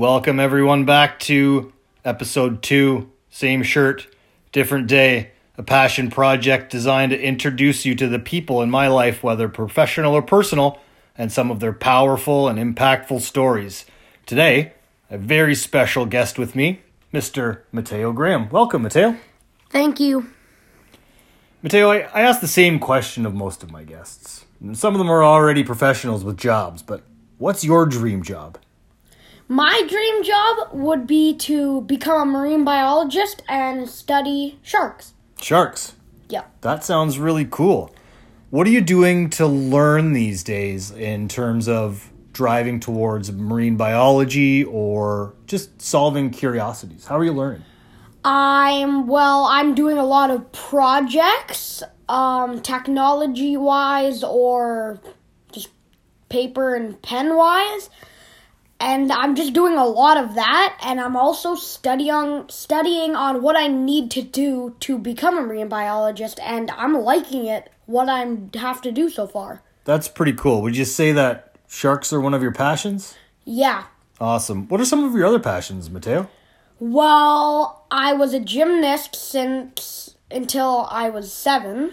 Welcome everyone back to episode two. Same shirt, different day. A passion project designed to introduce you to the people in my life, whether professional or personal, and some of their powerful and impactful stories. Today, a very special guest with me, Mr. Mateo Graham. Welcome, Mateo. Thank you. Mateo, I, I ask the same question of most of my guests. Some of them are already professionals with jobs, but what's your dream job? My dream job would be to become a marine biologist and study sharks. Sharks. Yeah. That sounds really cool. What are you doing to learn these days in terms of driving towards marine biology or just solving curiosities? How are you learning? I'm well, I'm doing a lot of projects, um, technology wise or just paper and pen wise. And I'm just doing a lot of that and I'm also studying studying on what I need to do to become a marine biologist and I'm liking it what I have to do so far. That's pretty cool. Would you say that sharks are one of your passions? Yeah. Awesome. What are some of your other passions, Mateo? Well, I was a gymnast since until I was seven.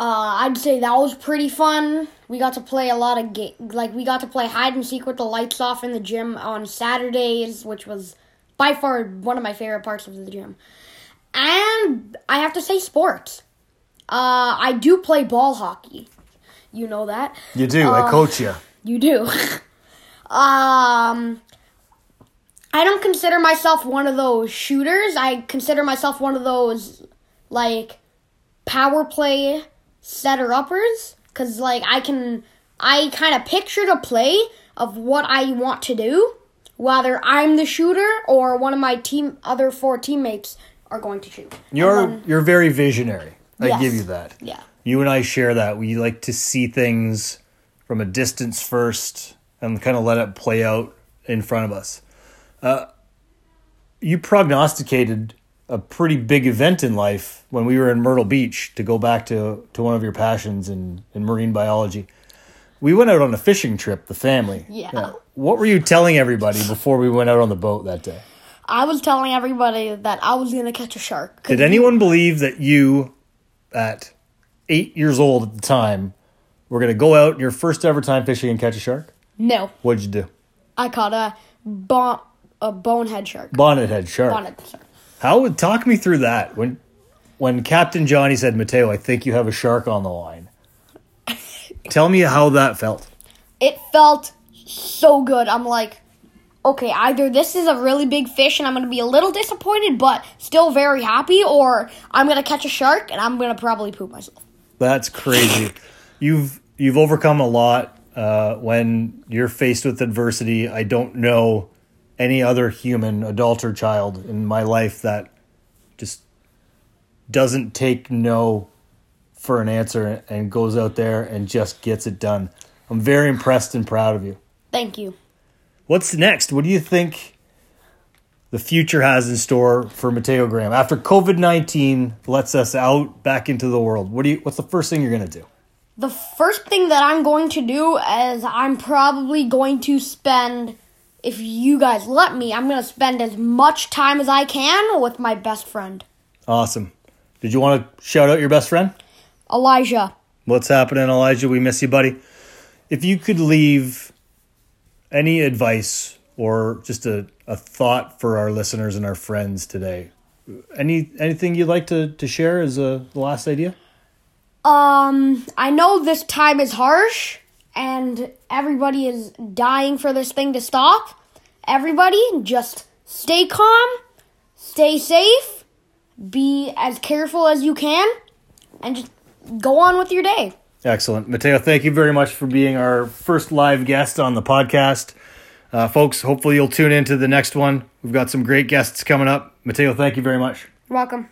Uh, I'd say that was pretty fun. We got to play a lot of ga- like we got to play hide and seek with the lights off in the gym on Saturdays, which was by far one of my favorite parts of the gym. And I have to say sports. Uh, I do play ball hockey. You know that. You do. I coach you. You do. um I don't consider myself one of those shooters. I consider myself one of those like power play setter uppers cuz like I can I kind of picture the play of what I want to do whether I'm the shooter or one of my team other four teammates are going to shoot. You're then- you're very visionary. I Yes. give you that. yeah. You and I share that. We like to see things from a distance first and kind of let it play out in front of us. Uh, you prognosticated a pretty big event in life when we were in Myrtle Beach to go back to, to one of your passions in, in marine biology. We went out on a fishing trip, the family. Yeah. What were you telling everybody before we went out on the boat that day? I was telling everybody that I was going to catch a shark. Did anyone believe that you, at eight years old at the time, were going to go out your first ever time fishing and catch a shark? No. What'd you do? I caught a bon- a bonehead shark. Bonnet head shark. Bonnet shark. How would talk me through that when when Captain Johnny said, Mateo, I think you have a shark on the line. Tell me how that felt. It felt so good. I'm like, okay, either this is a really big fish and I'm gonna be a little disappointed, but still very happy, or I'm gonna catch a shark and I'm gonna probably poop myself. That's crazy. you've you've overcome a lot uh, when you're faced with adversity. I don't know any other human, adult or child, in my life that just doesn't take no for an answer and goes out there and just gets it done. I'm very impressed and proud of you. Thank you. What's next? What do you think the future has in store for Mateo Graham after COVID nineteen lets us out back into the world? What do you? What's the first thing you're gonna do? The first thing that I'm going to do is I'm probably going to spend, if you guys let me, I'm gonna spend as much time as I can with my best friend, Awesome. Did you want to shout out your best friend? Elijah. What's happening, Elijah? We miss you, buddy. If you could leave any advice or just a, a thought for our listeners and our friends today, any anything you'd like to, to share as a the last idea? Um, I know this time is harsh and everybody is dying for this thing to stop. Everybody, just stay calm, stay safe, be as careful as you can, and just go on with your day. Excellent. Mateo, thank you very much for being our first live guest on the podcast. Uh, folks, hopefully you'll tune in to the next one. We've got some great guests coming up. Mateo, thank you very much. You're welcome.